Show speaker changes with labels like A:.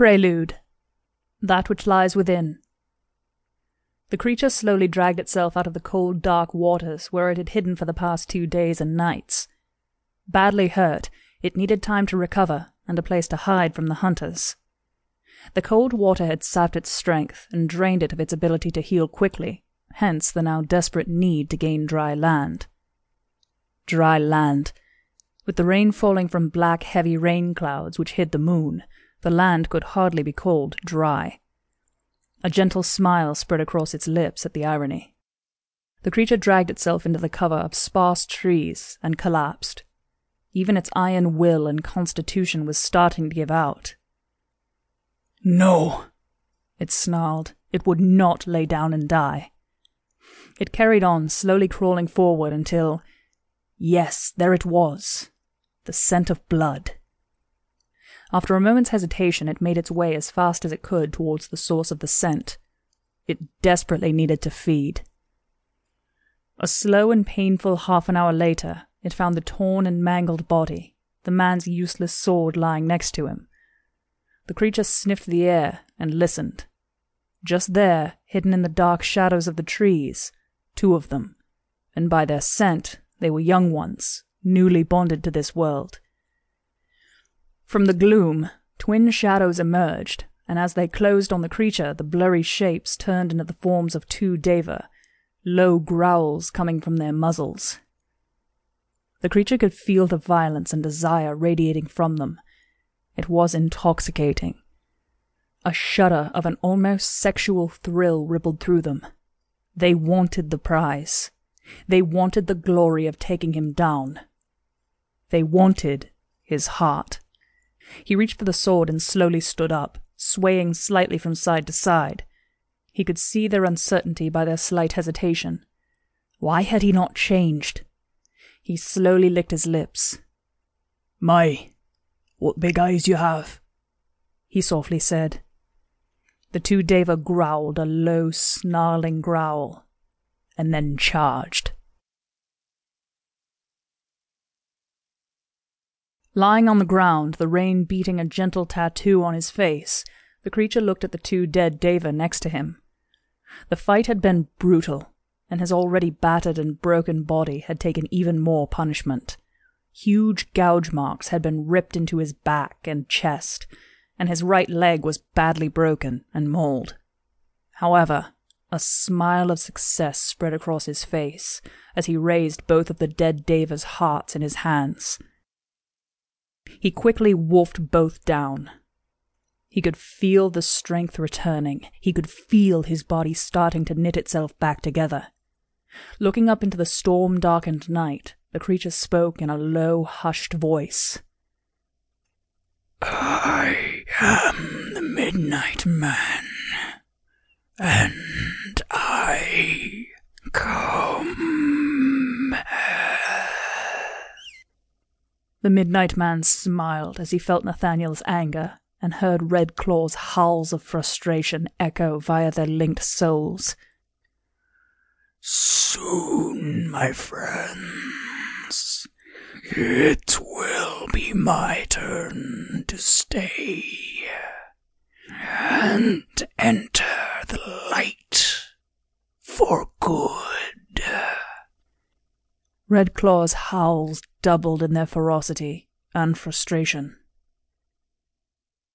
A: Prelude That Which Lies Within. The creature slowly dragged itself out of the cold, dark waters where it had hidden for the past two days and nights. Badly hurt, it needed time to recover and a place to hide from the hunters. The cold water had sapped its strength and drained it of its ability to heal quickly, hence the now desperate need to gain dry land. Dry land. With the rain falling from black, heavy rain clouds which hid the moon, the land could hardly be called dry. A gentle smile spread across its lips at the irony. The creature dragged itself into the cover of sparse trees and collapsed. Even its iron will and constitution was starting to give out.
B: No,
A: it snarled. It would not lay down and die. It carried on, slowly crawling forward until. Yes, there it was. The scent of blood. After a moment's hesitation, it made its way as fast as it could towards the source of the scent. It desperately needed to feed. A slow and painful half an hour later, it found the torn and mangled body, the man's useless sword lying next to him. The creature sniffed the air and listened. Just there, hidden in the dark shadows of the trees, two of them, and by their scent, they were young ones, newly bonded to this world. From the gloom, twin shadows emerged, and as they closed on the creature, the blurry shapes turned into the forms of two Daeva, low growls coming from their muzzles. The creature could feel the violence and desire radiating from them. It was intoxicating. A shudder of an almost sexual thrill rippled through them. They wanted the prize. They wanted the glory of taking him down. They wanted his heart. He reached for the sword and slowly stood up, swaying slightly from side to side. He could see their uncertainty by their slight hesitation. Why had he not changed? He slowly licked his lips.
B: My, what big eyes you have,
A: he softly said. The two Daeva growled a low, snarling growl, and then charged. Lying on the ground, the rain beating a gentle tattoo on his face, the creature looked at the two dead Daeva next to him. The fight had been brutal, and his already battered and broken body had taken even more punishment. Huge gouge marks had been ripped into his back and chest, and his right leg was badly broken and mauled. However, a smile of success spread across his face as he raised both of the dead Daeva's hearts in his hands. He quickly wolfed both down. He could feel the strength returning. He could feel his body starting to knit itself back together. Looking up into the storm darkened night, the creature spoke in a low, hushed voice.
B: I am the Midnight Man, and I come.
A: The Midnight Man smiled as he felt Nathaniel's anger and heard Red Claw's howls of frustration echo via their linked souls.
B: Soon, my friends, it will be my turn to stay and enter the light for good.
A: Red Claw's howls doubled in their ferocity and frustration.